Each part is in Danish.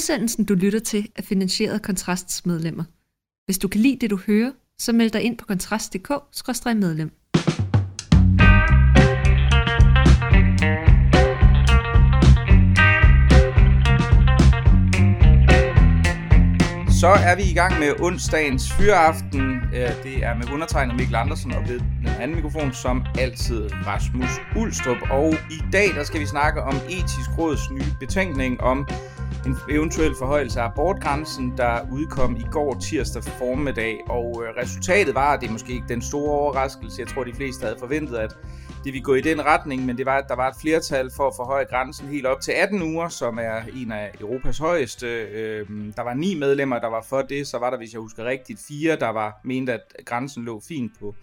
Udsendelsen, du lytter til, er finansieret af Kontrasts medlemmer. Hvis du kan lide det, du hører, så meld dig ind på kontrast.dk-medlem. Så er vi i gang med onsdagens fyraften. Det er med undertegnet Mikkel Andersen og ved den anden mikrofon som altid Rasmus Ulstrup. Og i dag der skal vi snakke om etisk råds nye betænkning om en eventuel forhøjelse af abortgrænsen, der udkom i går tirsdag formiddag. Og øh, resultatet var, at det er måske ikke den store overraskelse. Jeg tror, de fleste havde forventet, at det ville gå i den retning, men det var, at der var et flertal for at forhøje grænsen helt op til 18 uger, som er en af Europas højeste. Øhm, der var ni medlemmer, der var for det, så var der, hvis jeg husker rigtigt, fire, der var mente, at grænsen lå fint på,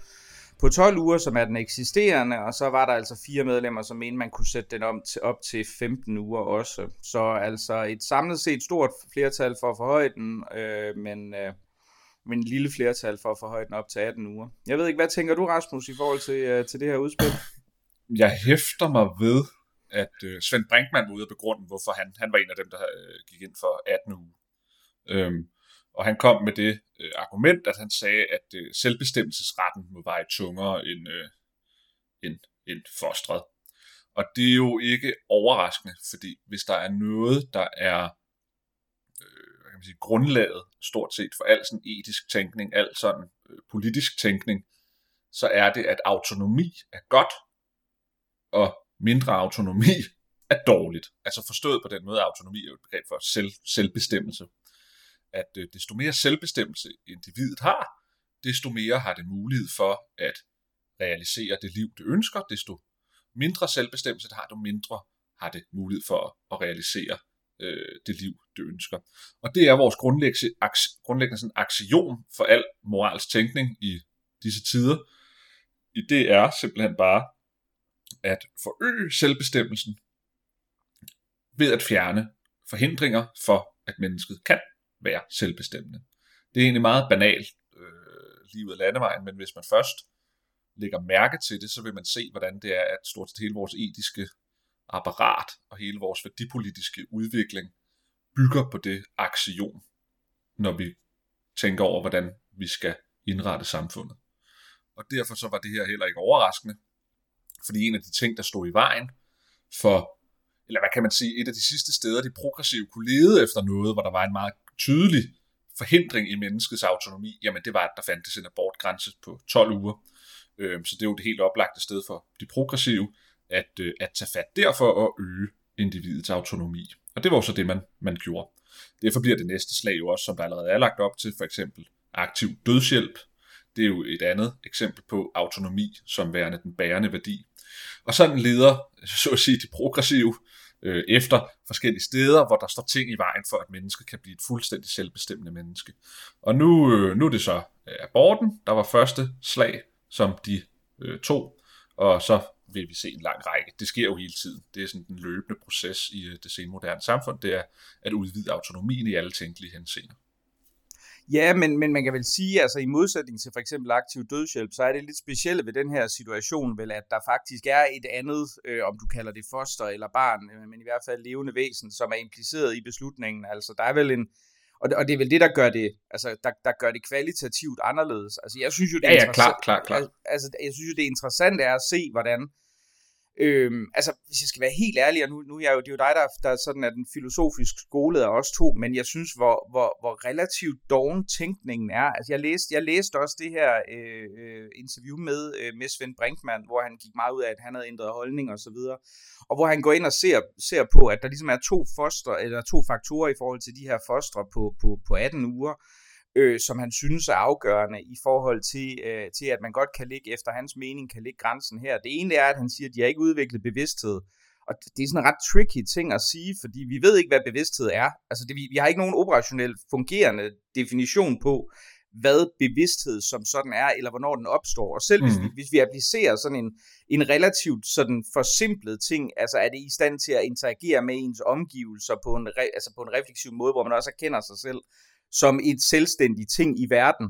på 12 uger, som er den eksisterende, og så var der altså fire medlemmer, som mente, man kunne sætte den om til, op til 15 uger også. Så altså et samlet set stort flertal for at forhøje den, øh, men... Øh, men en lille flertal for at forhøje den op til 18 uger. Jeg ved ikke, hvad tænker du, Rasmus, i forhold til, øh, til det her udspil? Jeg hæfter mig ved, at øh, Svend Brinkmann var ude at begrunde, hvorfor han, han var en af dem, der øh, gik ind for 18 uger. Øhm, og han kom med det øh, argument, at han sagde, at øh, selvbestemmelsesretten må veje tungere end, øh, end, end fostret. Og det er jo ikke overraskende, fordi hvis der er noget, der er øh, kan man sige, grundlaget stort set for al sådan etisk tænkning, al sådan øh, politisk tænkning, så er det, at autonomi er godt, og mindre autonomi er dårligt. Altså forstået på den måde, at autonomi er jo et begreb for selv, selvbestemmelse. At øh, desto mere selvbestemmelse individet har, desto mere har det mulighed for at realisere det liv, det ønsker, desto mindre selvbestemmelse det har, desto mindre har det mulighed for at realisere øh, det liv, det ønsker. Og det er vores grundlæggende, grundlæggende sådan axiom for al moralsk tænkning i disse tider. I det er simpelthen bare at forøge selvbestemmelsen ved at fjerne forhindringer for, at mennesket kan være selvbestemmende. Det er egentlig meget banalt, øh, livet af landevejen, men hvis man først lægger mærke til det, så vil man se, hvordan det er, at stort set hele vores etiske apparat og hele vores værdipolitiske udvikling bygger på det aktion, når vi tænker over, hvordan vi skal indrette samfundet. Og derfor så var det her heller ikke overraskende, fordi en af de ting, der stod i vejen for, eller hvad kan man sige, et af de sidste steder, de progressive kunne lede efter noget, hvor der var en meget tydelig forhindring i menneskets autonomi, jamen det var, at der fandtes en abortgrænse på 12 uger. Øhm, så det er jo det helt oplagte sted for de progressive, at, øh, at tage fat derfor at øge individets autonomi. Og det var så det, man, man gjorde. Derfor bliver det næste slag jo også, som der allerede er lagt op til, for eksempel aktiv dødshjælp. Det er jo et andet eksempel på autonomi som værende den bærende værdi. Og sådan leder, så at sige, de progressive øh, efter forskellige steder, hvor der står ting i vejen for, at mennesket kan blive et fuldstændig selvbestemmende menneske. Og nu, øh, nu er det så øh, aborten, der var første slag, som de øh, tog, og så vil vi se en lang række. Det sker jo hele tiden. Det er sådan den løbende proces i øh, det senmoderne samfund, det er at udvide autonomien i alle tænkelige henseender. Ja, men, men man kan vel sige, altså i modsætning til for eksempel aktiv dødshjælp, så er det lidt specielt ved den her situation, vel, at der faktisk er et andet, øh, om du kalder det foster eller barn, øh, men i hvert fald levende væsen, som er impliceret i beslutningen. Altså der er vel en, og det, og det er vel det, der gør det, altså, der, der gør det kvalitativt anderledes. Altså, jeg synes jo, det er ja, ja, klar, klar, klar. Altså, jeg synes jo, det er interessant er at se, hvordan, øhm, altså, hvis jeg skal være helt ærlig, og nu, nu er jeg jo, det er jo dig, der, der sådan er den filosofisk skole af os to, men jeg synes, hvor, hvor, hvor relativt doven tænkningen er. Altså, jeg læste, jeg læste også det her øh, øh, interview med, øh, med Svend Brinkmann, hvor han gik meget ud af, at han havde ændret holdning og så videre og hvor han går ind og ser, ser på, at der ligesom er to foster, eller to faktorer i forhold til de her fostre på, på, på 18 uger, øh, som han synes er afgørende i forhold til, øh, til, at man godt kan ligge, efter hans mening, kan ligge grænsen her. Det ene er, at han siger, at de har ikke udviklet bevidsthed. Og det er sådan en ret tricky ting at sige, fordi vi ved ikke, hvad bevidsthed er. Altså det, vi, vi har ikke nogen operationel fungerende definition på, hvad bevidsthed som sådan er, eller hvornår den opstår. Og selv mm. hvis, vi, hvis vi applicerer sådan en, en relativt sådan forsimplet ting, altså er det i stand til at interagere med ens omgivelser på en, re, altså på en refleksiv måde, hvor man også erkender sig selv som et selvstændigt ting i verden,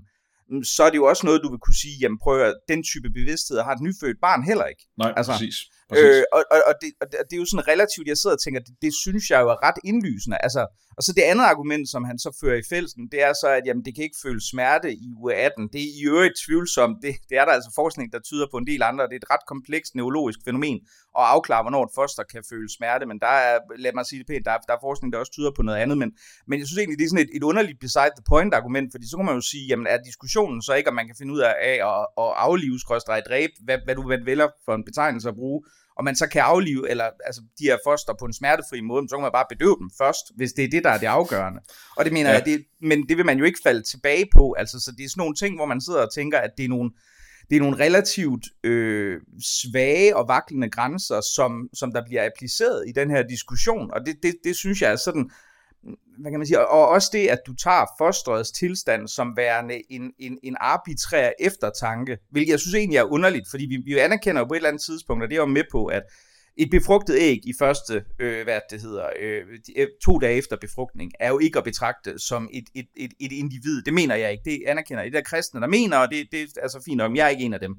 mm, så er det jo også noget, du vil kunne sige, jamen prøv at den type bevidsthed har et nyfødt barn heller ikke. Nej, altså, præcis. Øh, og, og, og, det, og det er jo sådan relativt, jeg sidder og tænker, det, det synes jeg jo er ret indlysende. Altså, og så det andet argument, som han så fører i fælsen, det er så, at jamen, det kan ikke føle smerte i uge 18. Det er i øvrigt tvivlsomt. Det, det er der altså forskning, der tyder på en del andre. Det er et ret komplekst neurologisk fænomen at afklare, hvornår et foster kan føle smerte. Men der er, lad mig sige det pænt, der er, der er forskning, der også tyder på noget andet. Men, men jeg synes egentlig, det er sådan et, et underligt beside the point argument, fordi så kan man jo sige, jamen er diskussionen så ikke, om man kan finde ud af at, at aflive, skrådstræk dræbe, hvad, hvad du vælger for en betegnelse at bruge, og man så kan aflive eller, altså, de her foster på en smertefri måde, så kan man bare bedøve dem først, hvis det er det, der er det afgørende. Og det mener ja. jeg, det, men det vil man jo ikke falde tilbage på. Altså, så det er sådan nogle ting, hvor man sidder og tænker, at det er nogle, det er nogle relativt øh, svage og vaklende grænser, som, som der bliver appliceret i den her diskussion. Og det, det, det synes jeg er sådan hvad kan man sige, og også det, at du tager fosterets tilstand som værende en, en, en arbitrær eftertanke, hvilket jeg synes egentlig er underligt, fordi vi, vi anerkender jo på et eller andet tidspunkt, og det er jo med på, at et befrugtet æg i første, øh, hvad det hedder, øh, øh to dage efter befrugtning, er jo ikke at betragte som et, et, et, et individ. Det mener jeg ikke. Det anerkender jeg. Det er kristne, der mener, og det, det er altså fint nok, jeg er ikke en af dem.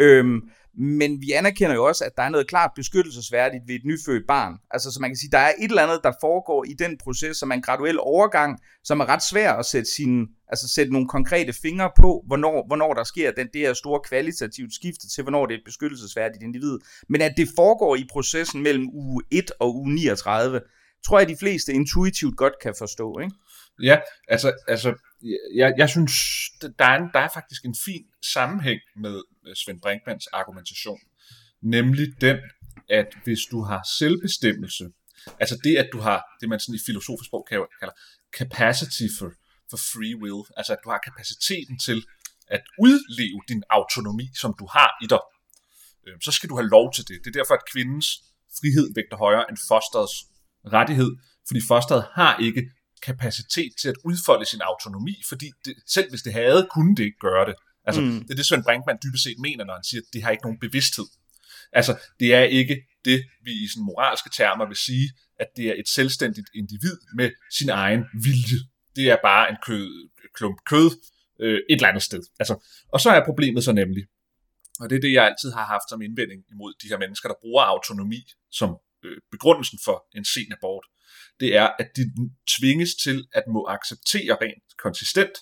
Øhm, men vi anerkender jo også, at der er noget klart beskyttelsesværdigt ved et nyfødt barn. Altså, så man kan sige, der er et eller andet, der foregår i den proces, som er en graduel overgang, som er ret svær at sætte, sin, altså sætte nogle konkrete fingre på, hvornår, hvornår der sker den, det her store kvalitativt skifte til, hvornår det er et beskyttelsesværdigt individ. Men at det foregår i processen mellem uge 1 og uge 39, tror jeg, de fleste intuitivt godt kan forstå, ikke? Ja, altså, altså jeg, jeg synes, der er, en, der er faktisk en fin sammenhæng med Svend Brinkmans argumentation. Nemlig den, at hvis du har selvbestemmelse, altså det, at du har det, man sådan i filosofisk sprog kalder capacity for, for free will, altså at du har kapaciteten til at udleve din autonomi, som du har i dig, øh, så skal du have lov til det. Det er derfor, at kvindens frihed vægter højere end fosterets rettighed, fordi fosteret har ikke kapacitet til at udfolde sin autonomi, fordi det, selv hvis det havde, kunne det ikke gøre det. Altså, mm. Det er det, Svend Brinkmann dybest set mener, når han siger, at det har ikke nogen bevidsthed. Altså, det er ikke det, vi i sådan moralske termer vil sige, at det er et selvstændigt individ med sin egen vilje. Det er bare en kød, klump kød øh, et eller andet sted. Altså, og så er problemet så nemlig, og det er det, jeg altid har haft som indvending imod de her mennesker, der bruger autonomi som øh, begrundelsen for en sen abort, det er, at de tvinges til at må acceptere rent konsistent,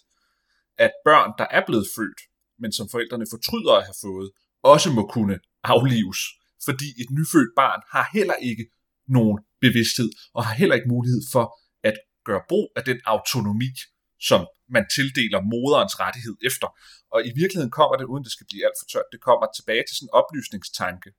at børn, der er blevet født, men som forældrene fortryder at have fået, også må kunne aflives. Fordi et nyfødt barn har heller ikke nogen bevidsthed, og har heller ikke mulighed for at gøre brug af den autonomi, som man tildeler moderens rettighed efter. Og i virkeligheden kommer det, uden det skal blive alt for tørt, det kommer tilbage til sådan en oplysningstanke,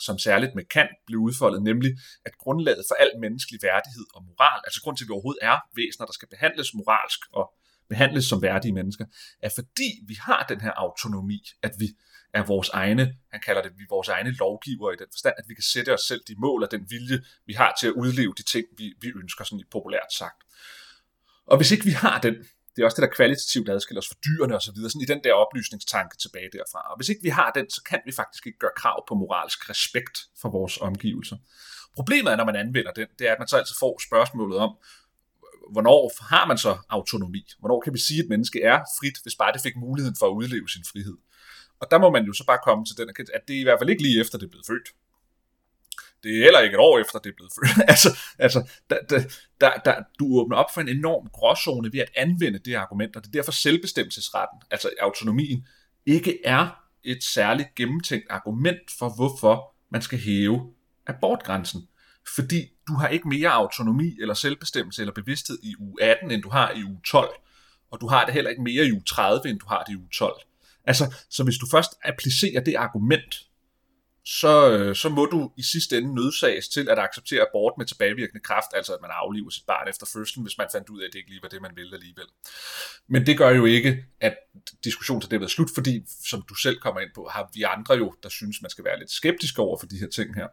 som særligt med Kant blev udfoldet, nemlig at grundlaget for al menneskelig værdighed og moral, altså grund til, at vi overhovedet er væsener, der skal behandles moralsk og behandles som værdige mennesker, er fordi vi har den her autonomi, at vi er vores egne, han kalder det, vi er vores egne lovgiver i den forstand, at vi kan sætte os selv de mål og den vilje, vi har til at udleve de ting, vi, vi ønsker, sådan i populært sagt. Og hvis ikke vi har den, det er også det, der kvalitativt adskiller os fra dyrene og så videre, sådan i den der oplysningstanke tilbage derfra. Og hvis ikke vi har den, så kan vi faktisk ikke gøre krav på moralsk respekt for vores omgivelser. Problemet er, når man anvender den, det er, at man så altid får spørgsmålet om, hvornår har man så autonomi? Hvornår kan vi sige, at et menneske er frit, hvis bare det fik muligheden for at udleve sin frihed? Og der må man jo så bare komme til den, at det er i hvert fald ikke lige efter, det er blevet født. Det er heller ikke et år efter, det er blevet født. altså, altså der, der, der, du åbner op for en enorm gråzone ved at anvende det argument, og det er derfor selvbestemmelsesretten, altså autonomien, ikke er et særligt gennemtænkt argument for, hvorfor man skal hæve abortgrænsen. Fordi du har ikke mere autonomi eller selvbestemmelse eller bevidsthed i u 18, end du har i u 12. Og du har det heller ikke mere i u 30, end du har det i u 12. Altså, så hvis du først applicerer det argument så, øh, så må du i sidste ende nødsages til at acceptere abort med tilbagevirkende kraft, altså at man afliver sit barn efter fødslen, hvis man fandt ud af, at det ikke lige var det, man ville alligevel. Men det gør jo ikke, at diskussionen til det er slut, fordi, som du selv kommer ind på, har vi andre jo, der synes, man skal være lidt skeptisk over for de her ting her.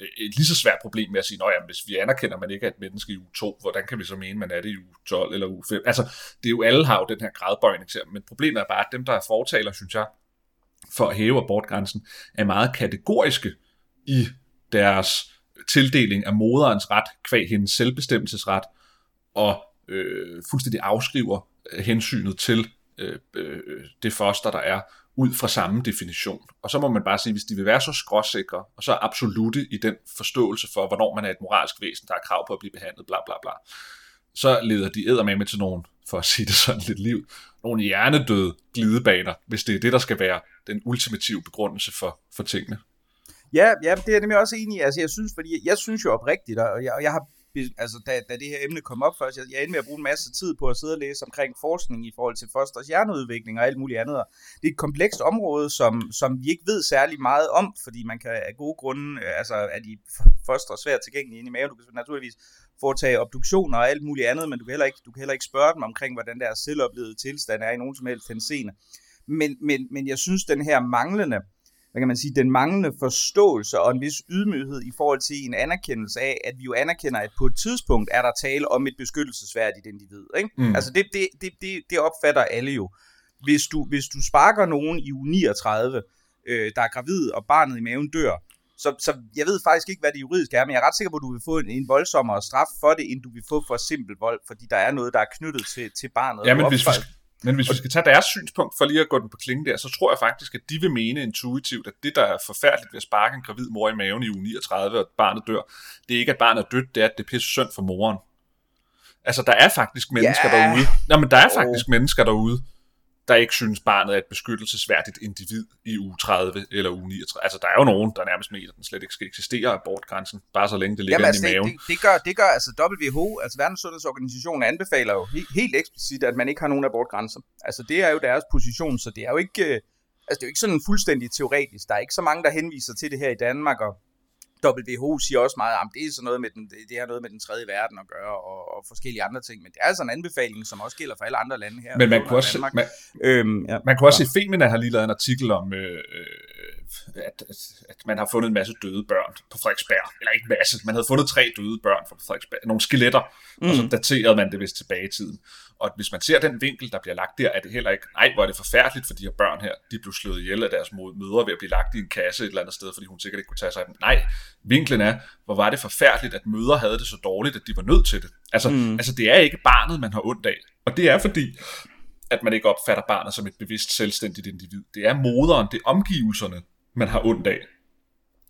Øh, et lige så svært problem med at sige, at hvis vi anerkender, at man ikke er et menneske i u 2, hvordan kan vi så mene, at man er det i u 12 eller u 5? Altså, det er jo alle har jo den her gradbøjning til, men problemet er bare, at dem, der er fortaler, synes jeg, for at hæve abortgrænsen, er meget kategoriske i deres tildeling af moderens ret, kvæg hendes selvbestemmelsesret, og øh, fuldstændig afskriver øh, hensynet til øh, øh, det foster, der er, ud fra samme definition. Og så må man bare sige, hvis de vil være så skråsikre, og så absolute i den forståelse for, hvornår man er et moralsk væsen, der har krav på at blive behandlet, bla bla bla, så leder de æder med til nogen, for at sige det sådan lidt liv, nogle hjernedøde glidebaner, hvis det er det, der skal være den ultimative begrundelse for, for tingene. Ja, ja, det er jeg nemlig også enig i. Altså, jeg synes, fordi jeg synes jo oprigtigt, og jeg, og jeg har altså da, da det her emne kom op først, jeg, jeg endte med at bruge en masse tid på at sidde og læse omkring forskning i forhold til fosters hjerneudvikling og alt muligt andet. Det er et komplekst område, som, som vi ikke ved særlig meget om, fordi man kan af gode grunde, øh, altså er de foster svært tilgængelige inde i maven. Du kan naturligvis foretage obduktioner og alt muligt andet, men du kan heller ikke, du kan heller ikke spørge dem omkring, hvordan deres selvoplevede tilstand er i nogen som helst henseende. Men, men, men jeg synes, den her manglende hvad kan man sige, den manglende forståelse og en vis ydmyghed i forhold til en anerkendelse af, at vi jo anerkender, at på et tidspunkt er der tale om et beskyttelsesværdigt individ. Ikke? Mm. Altså det, det, det, det, det opfatter alle jo. Hvis du, hvis du sparker nogen i uge 39, øh, der er gravid, og barnet i maven dør, så, så jeg ved faktisk ikke, hvad det juridisk er, men jeg er ret sikker på, at du vil få en, en voldsommere straf for det, end du vil få for simpel vold, fordi der er noget, der er knyttet til, til barnet. Ja, men hvis vi, men hvis vi skal tage deres synspunkt for lige at gå den på klinge der, så tror jeg faktisk, at de vil mene intuitivt, at det, der er forfærdeligt ved at sparke en gravid mor i maven i uge 39, og barnet dør, det er ikke, at barnet er dødt, det er, at det er pisse synd for moren. Altså, der er faktisk mennesker yeah. derude. Nå, men der er faktisk oh. mennesker derude, der ikke synes, barnet er et beskyttelsesværdigt individ i uge 30 eller uge 39. Altså, der er jo nogen, der nærmest mener, at den slet ikke skal eksistere abortgrænsen, bare så længe det ligger Jamen, altså, i maven. Det, det, gør, det gør altså WHO, altså Verdenssundhedsorganisationen, anbefaler jo helt, helt eksplicit, at man ikke har nogen abortgrænser. Altså, det er jo deres position, så det er jo ikke... Øh, altså, det er jo ikke sådan fuldstændig teoretisk. Der er ikke så mange, der henviser til det her i Danmark, og WHO siger også meget, at det er sådan noget med den, det har noget med den tredje verden at gøre, og, og forskellige andre ting, men det er altså en anbefaling, som også gælder for alle andre lande her. Men man kunne også, man, øhm, ja. man kunne også se, Femina har lige lavet en artikel om, øh, at, at, at man har fundet en masse døde børn på Frederiksberg. Eller ikke masse, man havde fundet tre døde børn på Frederiksberg. Nogle skeletter, mm. og så daterede man det vist tilbage i tiden. Og hvis man ser den vinkel, der bliver lagt der, er det heller ikke, nej, hvor er det forfærdeligt for de her børn her. De blev slået ihjel af deres mødre ved at blive lagt i en kasse et eller andet sted, fordi hun sikkert ikke kunne tage sig af dem. Nej, vinklen er, hvor var det forfærdeligt, at mødre havde det så dårligt, at de var nødt til det. Altså, mm. altså det er ikke barnet, man har ondt af. Og det er fordi, at man ikke opfatter barnet som et bevidst selvstændigt individ. Det er moderen, det er omgivelserne, man har ondt af,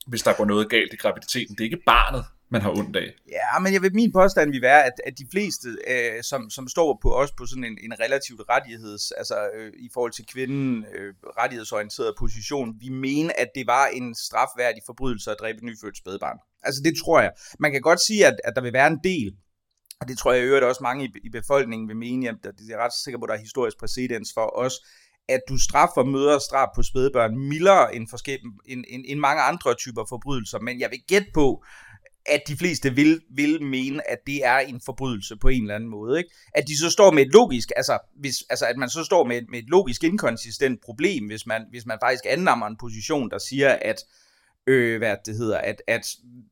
hvis der går noget galt i graviditeten. Det er ikke barnet, man har ondt af. Ja, men jeg vil min påstand vil være, at, at de fleste, øh, som, som står på os på sådan en, en relativt rettigheds, altså øh, i forhold til kvinden øh, rettighedsorienteret position, vi mener, at det var en strafværdig forbrydelse at dræbe et nyfødt spædbarn. Altså det tror jeg. Man kan godt sige, at, at der vil være en del, og det tror jeg i øvrigt også mange i, i befolkningen vil mene, at det er ret sikker på, at der er historisk præcedens for os, at du straffer mødres drab på spædbørn mildere end, end, end, end mange andre typer forbrydelser. Men jeg vil gætte på, at de fleste vil, vil mene, at det er en forbrydelse på en eller anden måde. Ikke? At de så står med et logisk, altså, hvis, altså at man så står med, med et logisk inkonsistent problem, hvis man, hvis man faktisk annammer en position, der siger, at øh, hvad det hedder, at, at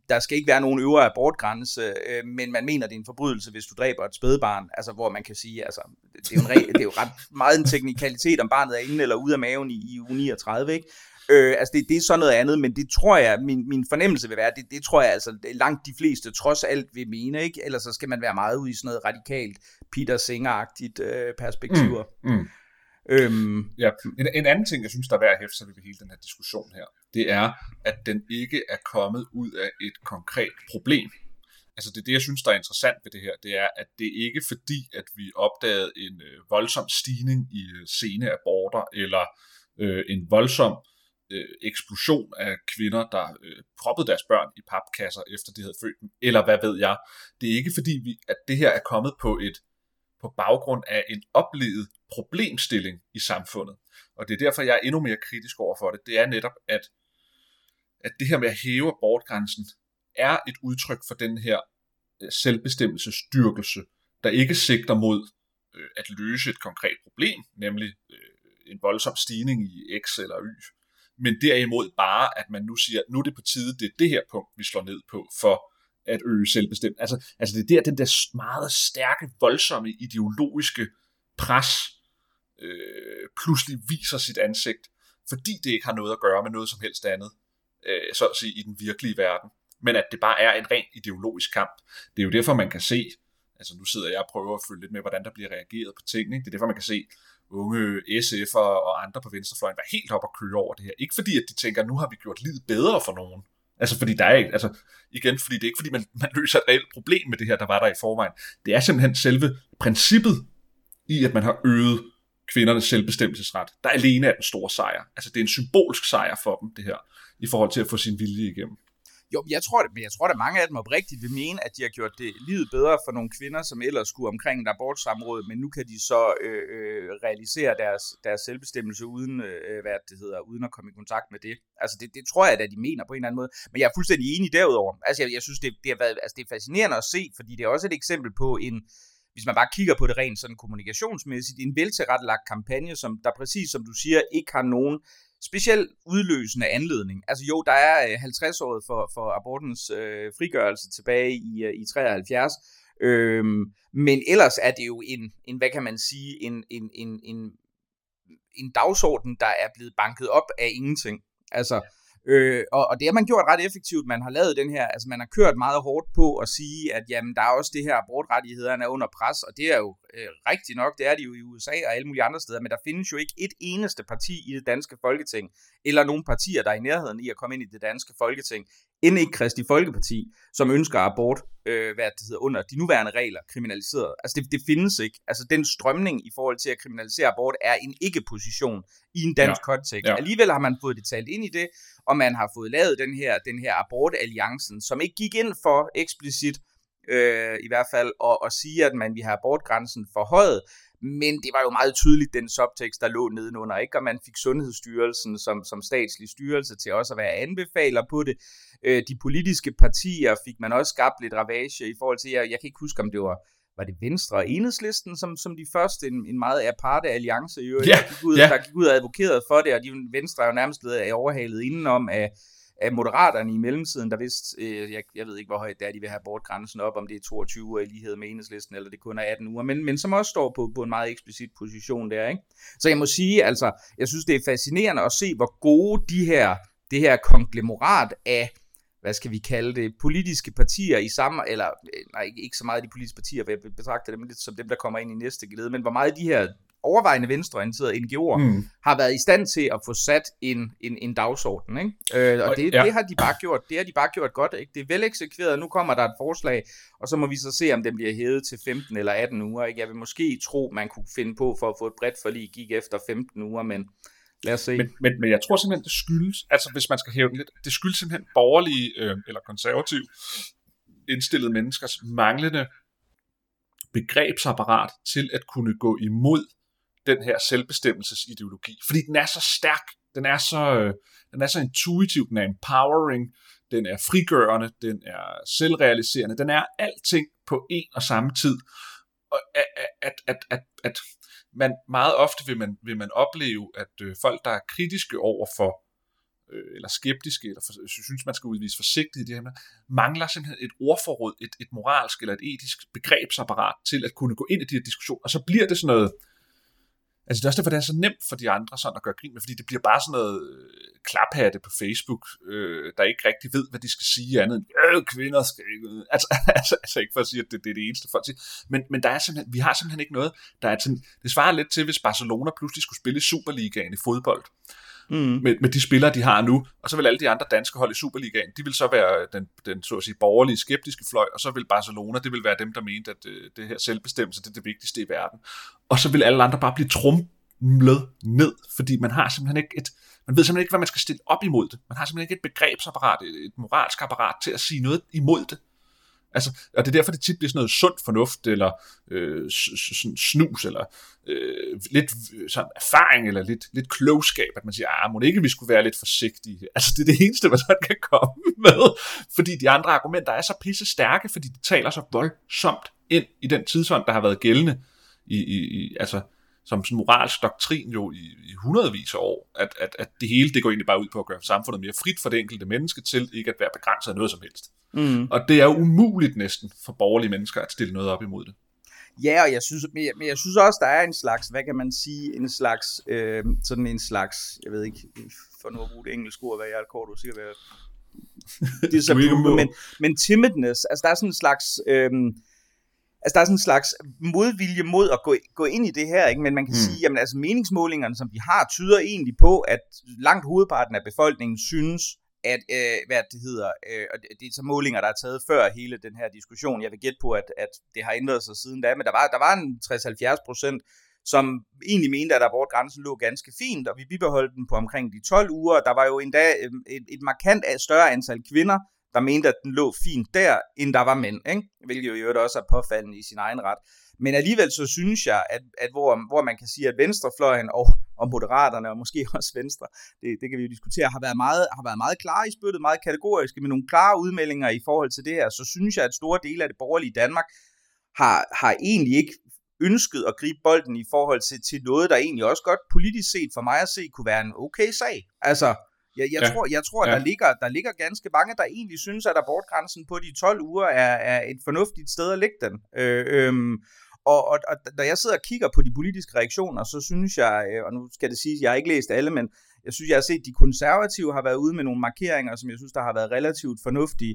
der skal ikke være nogen øvre abortgrænse, øh, men man mener, det er en forbrydelse, hvis du dræber et spædbarn, altså hvor man kan sige, altså, det er jo, en, det er jo ret meget en teknikalitet, om barnet er inde eller ude af maven i, i uge 39, ikke? Øh, altså det, det er sådan noget andet, men det tror jeg, min, min fornemmelse vil være, det, det tror jeg altså langt de fleste trods alt vil mene, ikke? Ellers så skal man være meget ude i sådan noget radikalt Peter Singer-agtigt øh, perspektiver. Mm, mm. Øhm, ja. en, en anden ting, jeg synes, der er værd at hæfte sig ved hele den her diskussion her, det er, at den ikke er kommet ud af et konkret problem. Altså det, det, jeg synes, der er interessant ved det her, det er, at det ikke fordi, at vi opdagede en øh, voldsom stigning i øh, sene aborter, eller øh, en voldsom øh, eksplosion af kvinder, der øh, proppede deres børn i papkasser, efter de havde født dem, eller hvad ved jeg. Det er ikke fordi, vi, at det her er kommet på et på baggrund af en oplevet problemstilling i samfundet. Og det er derfor, jeg er endnu mere kritisk over for det. Det er netop, at, at det her med at hæve abortgrænsen er et udtryk for den her øh, selvbestemmelsesstyrkelse, der ikke sigter mod øh, at løse et konkret problem, nemlig øh, en voldsom stigning i X eller Y, men derimod bare, at man nu siger, nu er det på tide, det er det her punkt, vi slår ned på, for at øge selvbestemt. Altså, altså det er der, den der meget stærke, voldsomme ideologiske pres øh, pludselig viser sit ansigt, fordi det ikke har noget at gøre med noget som helst andet, øh, så at sige, i den virkelige verden, men at det bare er en ren ideologisk kamp. Det er jo derfor, man kan se, Altså nu sidder jeg og prøver at følge lidt med, hvordan der bliver reageret på tingene. Ikke? Det er derfor, man kan se unge SF'er og andre på venstrefløjen være helt op og køre over det her. Ikke fordi, at de tænker, nu har vi gjort livet bedre for nogen. Altså fordi der er ikke, altså igen, fordi det er ikke fordi, man, man løser et reelt problem med det her, der var der i forvejen. Det er simpelthen selve princippet i, at man har øget kvindernes selvbestemmelsesret, der alene er den store sejr. Altså det er en symbolsk sejr for dem, det her, i forhold til at få sin vilje igennem. Jo, jeg tror, det, men jeg tror, at mange af dem oprigtigt vil mene, at de har gjort det livet bedre for nogle kvinder, som ellers skulle omkring et abortsamråd, men nu kan de så øh, øh, realisere deres, deres selvbestemmelse uden, øh, øh hvad det hedder, uden at komme i kontakt med det. Altså, det, det tror jeg, at de mener på en eller anden måde. Men jeg er fuldstændig enig derudover. Altså, jeg, jeg synes, det, det, har været, altså, det er fascinerende at se, fordi det er også et eksempel på en, hvis man bare kigger på det rent sådan kommunikationsmæssigt, en veltilrettelagt kampagne, som der præcis som du siger, ikke har nogen speciel udløsende anledning. Altså jo, der er øh, 50-året for, for abortens øh, frigørelse tilbage i, øh, i 73, øhm, men ellers er det jo en, en hvad kan man sige, en, en, en, en, en dagsorden, der er blevet banket op af ingenting. Altså, Øh, og, og det har man gjort ret effektivt. Man har lavet den her, altså man har kørt meget hårdt på at sige, at jamen, der er også det her, abortrettighederne er under pres, og det er jo øh, rigtigt nok, det er de jo i USA og alle mulige andre steder, men der findes jo ikke et eneste parti i det danske folketing, eller nogen partier, der er i nærheden i at komme ind i det danske folketing, end ikke Kristi Folkeparti, som ønsker abort, øh, hvad det hedder, under de nuværende regler kriminaliseret. Altså det, det findes ikke. Altså den strømning i forhold til at kriminalisere abort er en ikke-position i en dansk ja. kontekst. Ja. Alligevel har man fået det talt ind i det, og man har fået lavet den her, den her abortalliancen, som ikke gik ind for eksplicit, øh, i hvert fald, at, at sige, at man vil have abortgrænsen forhøjet, men det var jo meget tydeligt den subtekst, der lå nedenunder, ikke? og man fik Sundhedsstyrelsen som, som statslig styrelse til også at være anbefaler på det. Øh, de politiske partier fik man også skabt lidt ravage i forhold til, jeg, jeg kan ikke huske, om det var var det Venstre og Enhedslisten, som, som de første, en, en meget aparte alliance, jo, ja, der, gik ud, ja. der gik ud og advokerede for det, og de Venstre er jo nærmest blevet overhalet indenom af, af moderaterne i mellemtiden, der vist, øh, jeg, jeg ved ikke, hvor højt det er, de vil have bortgrænsen op, om det er 22 uger i lighed med enhedslisten, eller det kun er 18 uger, men, men som også står på, på en meget eksplicit position der, ikke? Så jeg må sige, altså, jeg synes, det er fascinerende at se, hvor gode de her, det her konglomerat af hvad skal vi kalde det, politiske partier i samme, eller øh, nej, ikke så meget de politiske partier, for jeg betragter dem lidt som dem, der kommer ind i næste glæde, men hvor meget de her overvejende venstreorienterede NGO'er mm. har været i stand til at få sat en, en, en dagsorden. Ikke? Øh, og det, ja. det, har de bare gjort, det har de bare gjort godt. Ikke? Det er vel eksekveret, nu kommer der et forslag, og så må vi så se, om den bliver hævet til 15 eller 18 uger. Ikke? Jeg vil måske tro, man kunne finde på for at få et bredt forlig gik efter 15 uger, men Lad os se. Men, men, men jeg tror simpelthen, det skyldes, altså hvis man skal hæve den lidt, det skyldes simpelthen borgerlige øh, eller konservativ indstillede menneskers manglende begrebsapparat til at kunne gå imod den her selvbestemmelsesideologi. Fordi den er så stærk, den er så, øh, den er så intuitiv, den er empowering, den er frigørende, den er selvrealiserende, den er alting på en og samme tid. Og at, at, at, at, at man, meget ofte vil man, vil man opleve, at øh, folk, der er kritiske over for, øh, eller skeptiske, eller for, synes, man skal udvise forsigtighed i det her, mangler simpelthen et ordforråd, et, et moralsk eller et etisk begrebsapparat til at kunne gå ind i de her diskussioner, og så bliver det sådan noget, Altså det er også derfor, det er så nemt for de andre sådan at gøre grin med, fordi det bliver bare sådan noget øh, klaphatte på Facebook, øh, der ikke rigtig ved, hvad de skal sige andet end, øh, kvinder skal ikke... Altså, altså, altså ikke for at sige, at det, det er det eneste folk siger, men, men der er simpelthen, vi har simpelthen ikke noget, der er sådan, det svarer lidt til, hvis Barcelona pludselig skulle spille Superligaen i fodbold mm. med, med de spillere, de har nu. Og så vil alle de andre danske hold i Superligaen, de vil så være den, den så at sige, borgerlige, skeptiske fløj, og så vil Barcelona, det vil være dem, der mente, at øh, det her selvbestemmelse, det er det vigtigste i verden. Og så vil alle andre bare blive trumlet ned, fordi man har simpelthen ikke et, man ved simpelthen ikke, hvad man skal stille op imod det. Man har simpelthen ikke et begrebsapparat, et, et moralsk apparat til at sige noget imod det. Altså, og det er derfor, det tit bliver sådan noget sund fornuft, eller øh, snus, eller øh, lidt øh, sådan erfaring, eller lidt, lidt klogskab, at man siger, ah, må ikke vi skulle være lidt forsigtige. Altså, det er det eneste, man sådan kan komme med, fordi de andre argumenter er så pisse stærke, fordi de taler så voldsomt ind i den tidsånd, der har været gældende i, i, i altså, som sådan moralsk doktrin jo i, i hundredvis af år, at, at, at det hele det går egentlig bare ud på at gøre samfundet mere frit for det enkelte menneske til ikke at være begrænset af noget som helst. Mm. Og det er jo umuligt næsten for borgerlige mennesker at stille noget op imod det. Ja, og jeg synes, men jeg, men jeg synes også, der er en slags, hvad kan man sige, en slags, øh, sådan en slags, jeg ved ikke, for nu at bruge det engelske ord, hvad jeg er kort, du siger, hvad disapproval, men, men timidness, altså der er sådan en slags, øh, altså der er sådan en slags modvilje mod at gå, gå ind i det her, ikke? men man kan mm. sige, jamen altså meningsmålingerne, som vi har, tyder egentlig på, at langt hovedparten af befolkningen synes, at, øh, hvad det hedder, øh, og det er så målinger, der er taget før hele den her diskussion. Jeg vil gætte på, at, at det har ændret sig siden da, men der var, der var en 60-70 procent, som egentlig mente, at abortgrænsen lå ganske fint, og vi bibeholdt den på omkring de 12 uger. Der var jo endda øh, et, et markant større antal kvinder, der mente, at den lå fint der, end der var mænd, ikke? hvilket jo i øvrigt også er påfaldende i sin egen ret. Men alligevel så synes jeg, at, at hvor, hvor man kan sige, at venstrefløjen og, og moderaterne, og måske også venstre, det, det kan vi jo diskutere, har været, meget, har været meget klare i spyttet, meget kategoriske, med nogle klare udmeldinger i forhold til det her, så synes jeg, at store dele af det borgerlige Danmark har, har egentlig ikke ønsket at gribe bolden i forhold til, til noget, der egentlig også godt politisk set for mig at se kunne være en okay sag. Altså, jeg, jeg, ja. tror, jeg tror, ja. der, ligger, der ligger ganske mange, der egentlig synes, at abortgrænsen på de 12 uger er, er et fornuftigt sted at lægge den. Øh, øhm, og, og, og da jeg sidder og kigger på de politiske reaktioner, så synes jeg, øh, og nu skal det siges, jeg har ikke læst alle, men jeg synes, jeg har set, at de konservative har været ude med nogle markeringer, som jeg synes, der har været relativt fornuftige.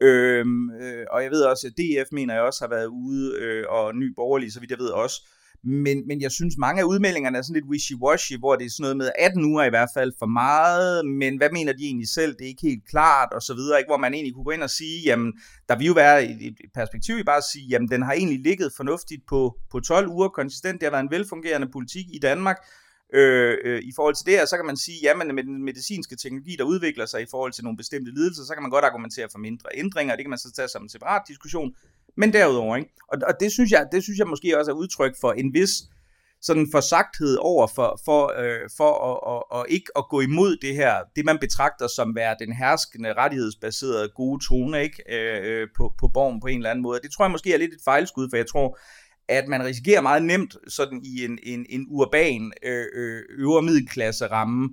Øhm, øh, og jeg ved også, at DF mener jeg også har været ude, øh, og Ny Borgerlig, så vidt jeg ved også. Men, men jeg synes, mange af udmeldingerne er sådan lidt wishy-washy, hvor det er sådan noget med 18 uger i hvert fald for meget, men hvad mener de egentlig selv? Det er ikke helt klart, og så videre, ikke? hvor man egentlig kunne gå ind og sige, jamen, der vil jo være et, et perspektiv i bare at sige, jamen, den har egentlig ligget fornuftigt på, på 12 uger konsistent, det har været en velfungerende politik i Danmark, øh, øh, i forhold til det, her, så kan man sige, jamen med den medicinske teknologi, der udvikler sig i forhold til nogle bestemte lidelser, så kan man godt argumentere for mindre ændringer, det kan man så tage som en separat diskussion, men derudover, ikke? Og, og det, synes jeg, det synes jeg måske også er udtryk for en vis sådan forsagthed over for, for, øh, for at, at, at ikke at gå imod det her, det man betragter som være den herskende rettighedsbaserede gode tone ikke? Øh, øh på, på borgen på en eller anden måde. Det tror jeg måske er lidt et fejlskud, for jeg tror, at man risikerer meget nemt sådan i en, en, en urban øh, øh øvre middelklasse ramme,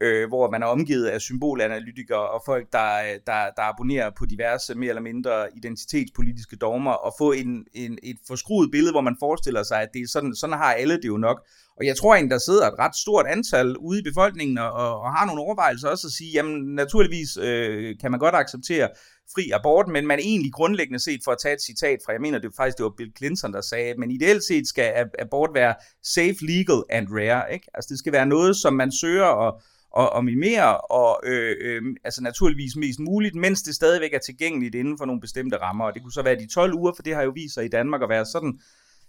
øh, hvor man er omgivet af symbolanalytikere og folk, der, der, der abonnerer på diverse mere eller mindre identitetspolitiske dogmer, og få en, en, et forskruet billede, hvor man forestiller sig, at det er sådan, sådan har alle det jo nok. Og jeg tror egentlig, der sidder et ret stort antal ude i befolkningen og, og har nogle overvejelser også at sige, jamen naturligvis øh, kan man godt acceptere fri abort, men man egentlig grundlæggende set, for at tage et citat fra, jeg mener det faktisk, det var Bill Clinton, der sagde, men ideelt set skal abort være safe, legal and rare. Ikke? Altså det skal være noget, som man søger at og, og mimere, og øh, øh, altså naturligvis mest muligt, mens det stadigvæk er tilgængeligt inden for nogle bestemte rammer. Og det kunne så være de 12 uger, for det har jo vist sig i Danmark at være sådan,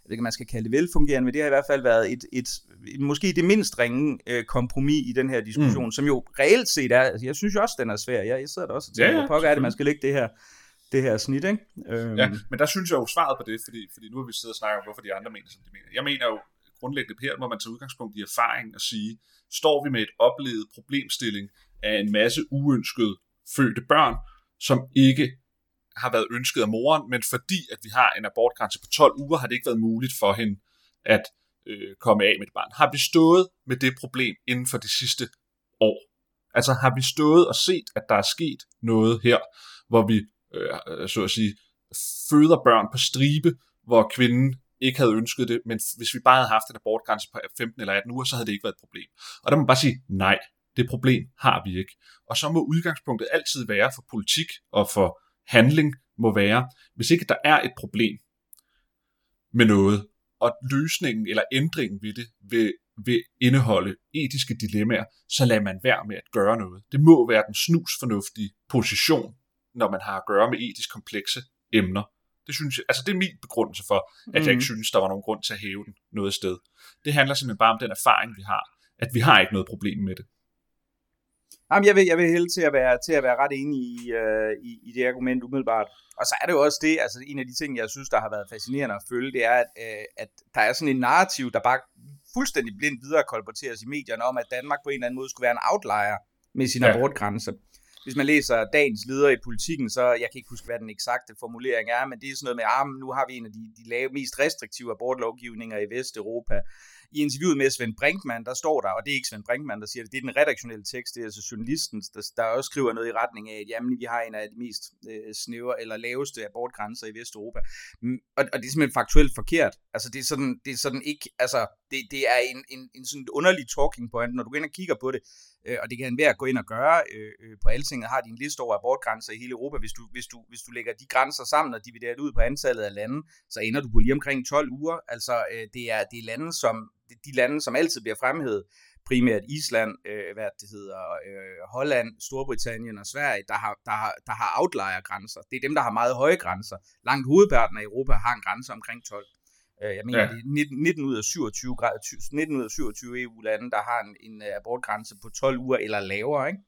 jeg ved ikke, man skal kalde det velfungerende, men det har i hvert fald været et, et, et måske det mindst ringe øh, kompromis i den her diskussion, mm. som jo reelt set er, altså jeg synes jo også, den er svær. Jeg, jeg sidder der også og tænker, ja, ja, hvor er det, man skal lægge det her det her snit, ikke? Øhm. Ja, men der synes jeg jo svaret på det, fordi, fordi nu har vi siddet og snakket om, hvorfor de andre mener, som de mener. Jeg mener jo grundlæggende her, må man tage udgangspunkt i erfaring og sige, står vi med et oplevet problemstilling af en masse uønskede fødte børn, som ikke har været ønsket af moren, men fordi at vi har en abortgrænse på 12 uger, har det ikke været muligt for hende at øh, komme af med et barn. Har vi stået med det problem inden for de sidste år? Altså har vi stået og set, at der er sket noget her, hvor vi, øh, så at sige, føder børn på stribe, hvor kvinden ikke havde ønsket det, men hvis vi bare havde haft en abortgrænse på 15 eller 18 uger, så havde det ikke været et problem. Og der må man bare sige, nej, det problem har vi ikke. Og så må udgangspunktet altid være for politik og for handling må være, hvis ikke der er et problem med noget, og løsningen eller ændringen ved det vil, vil indeholde etiske dilemmaer, så lader man være med at gøre noget. Det må være den snusfornuftige position, når man har at gøre med etisk komplekse emner. Det, synes jeg, altså det er min begrundelse for, at mm. jeg ikke mhm. synes, der var nogen grund til at hæve den noget sted. Det handler simpelthen bare om den erfaring, vi har, at vi har ikke noget problem med det. Jamen, jeg vil, jeg vil hælde til at være, til at være ret enig i, uh, i, i det argument umiddelbart. Og så er det jo også det, altså en af de ting, jeg synes, der har været fascinerende at følge, det er, at, uh, at der er sådan en narrativ, der bare fuldstændig blindt videre kolporteres i medierne om, at Danmark på en eller anden måde skulle være en outlier med sin ja. abortgrænse hvis man læser dagens leder i politikken, så jeg kan ikke huske, hvad den eksakte formulering er, men det er sådan noget med, at ah, nu har vi en af de, de lave, mest restriktive abortlovgivninger i Vesteuropa. I interviewet med Svend Brinkmann, der står der, og det er ikke Svend Brinkmann, der siger det, det er den redaktionelle tekst, det er altså journalisten, der, der også skriver noget i retning af, at jamen, vi har en af de mest øh, snævre eller laveste abortgrænser i Vesteuropa. Mm, og, og det er simpelthen faktuelt forkert. Altså det er sådan, det er sådan ikke, altså det, det er en, en, en sådan underlig talking point, når du går ind og kigger på det, øh, og det kan være at gå ind og gøre øh, øh, på altinget, har din liste over abortgrænser i hele Europa, hvis du, hvis, du, hvis du lægger de grænser sammen og dividerer det ud på antallet af lande, så ender du på lige omkring 12 uger. Altså øh, det, er, det er lande, som, de lande, som altid bliver fremhævet, primært Island, øh, hvad det hedder, øh, Holland, Storbritannien og Sverige, der har, der har, der har outlier-grænser. Det er dem, der har meget høje grænser. Langt hovedparten af Europa har en grænse omkring 12. Øh, jeg mener, ja. det er 19, 19 ud af 27, 19 ud af 27 EU-lande, der har en, en øh, abortgrænse på 12 uger eller lavere, ikke?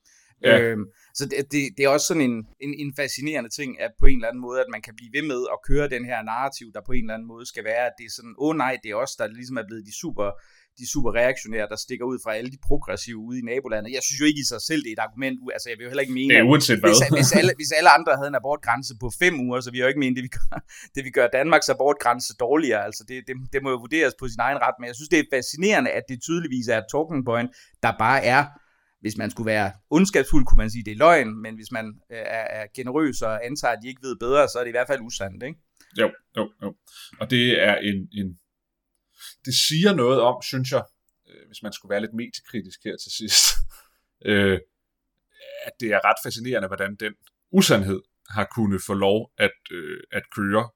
Ja. Øhm, så det, det, det er også sådan en, en, en fascinerende ting, at på en eller anden måde, at man kan blive ved med at køre den her narrativ, der på en eller anden måde skal være, at det er sådan, åh oh, nej, det er os, der ligesom er blevet de super de super reaktionære, der stikker ud fra alle de progressive ude i nabolandet. Jeg synes jo ikke i sig selv, det er et argument. Altså, jeg vil jo heller ikke mene, det er uanset hvad. Hvis, hvis, alle, hvis alle andre havde en abortgrænse på fem uger, så jeg jo ikke mene, det vi gør, det vi gør Danmarks abortgrænse dårligere. Altså, det, det, det må jo vurderes på sin egen ret, men jeg synes, det er fascinerende, at det tydeligvis er et talking point, der bare er hvis man skulle være ondskabsfuld, kunne man sige, det er løgn, men hvis man øh, er, er generøs og antager, at de ikke ved bedre, så er det i hvert fald usandt, ikke? Jo, jo, jo. Og det er en, en det siger noget om, synes jeg, øh, hvis man skulle være lidt mediekritisk her til sidst, øh, at det er ret fascinerende, hvordan den usandhed har kunnet få lov at, øh, at køre,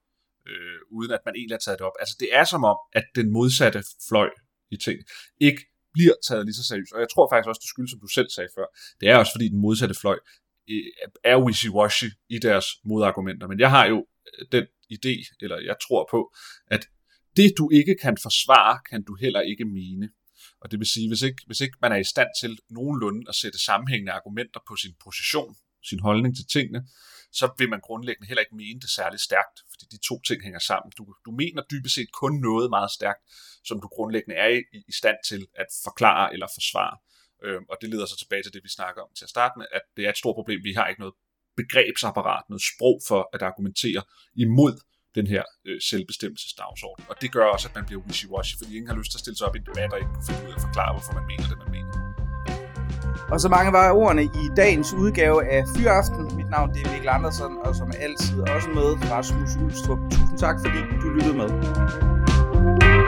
øh, uden at man egentlig har taget det op. Altså det er som om, at den modsatte fløj i ting ikke bliver taget lige så seriøst. Og jeg tror faktisk også, det skyldes, som du selv sagde før, det er også fordi den modsatte fløj øh, er wishy-washy i deres modargumenter. Men jeg har jo øh, den idé, eller jeg tror på, at det du ikke kan forsvare, kan du heller ikke mene. Og det vil sige, hvis ikke, hvis ikke man er i stand til nogenlunde at sætte sammenhængende argumenter på sin position, sin holdning til tingene, så vil man grundlæggende heller ikke mene det særligt stærkt, fordi de to ting hænger sammen. Du, du mener dybest set kun noget meget stærkt, som du grundlæggende er i, i stand til at forklare eller forsvare. Øhm, og det leder så tilbage til det, vi snakker om til at starte med, at det er et stort problem. Vi har ikke noget begrebsapparat, noget sprog for at argumentere imod den her øh, selvbestemmelsesdagsorden. Og det gør også, at man bliver wishy-washy, fordi ingen har lyst til at stille sig op i en debat og ikke kunne finde ud af at forklare, hvorfor man mener det, man mener. Og så mange var ordene i dagens udgave af Fyraften. Mit navn det er Mikkel Andersen, og som altid også med Rasmus Ulstrup. Tusind tak, fordi du lyttede med.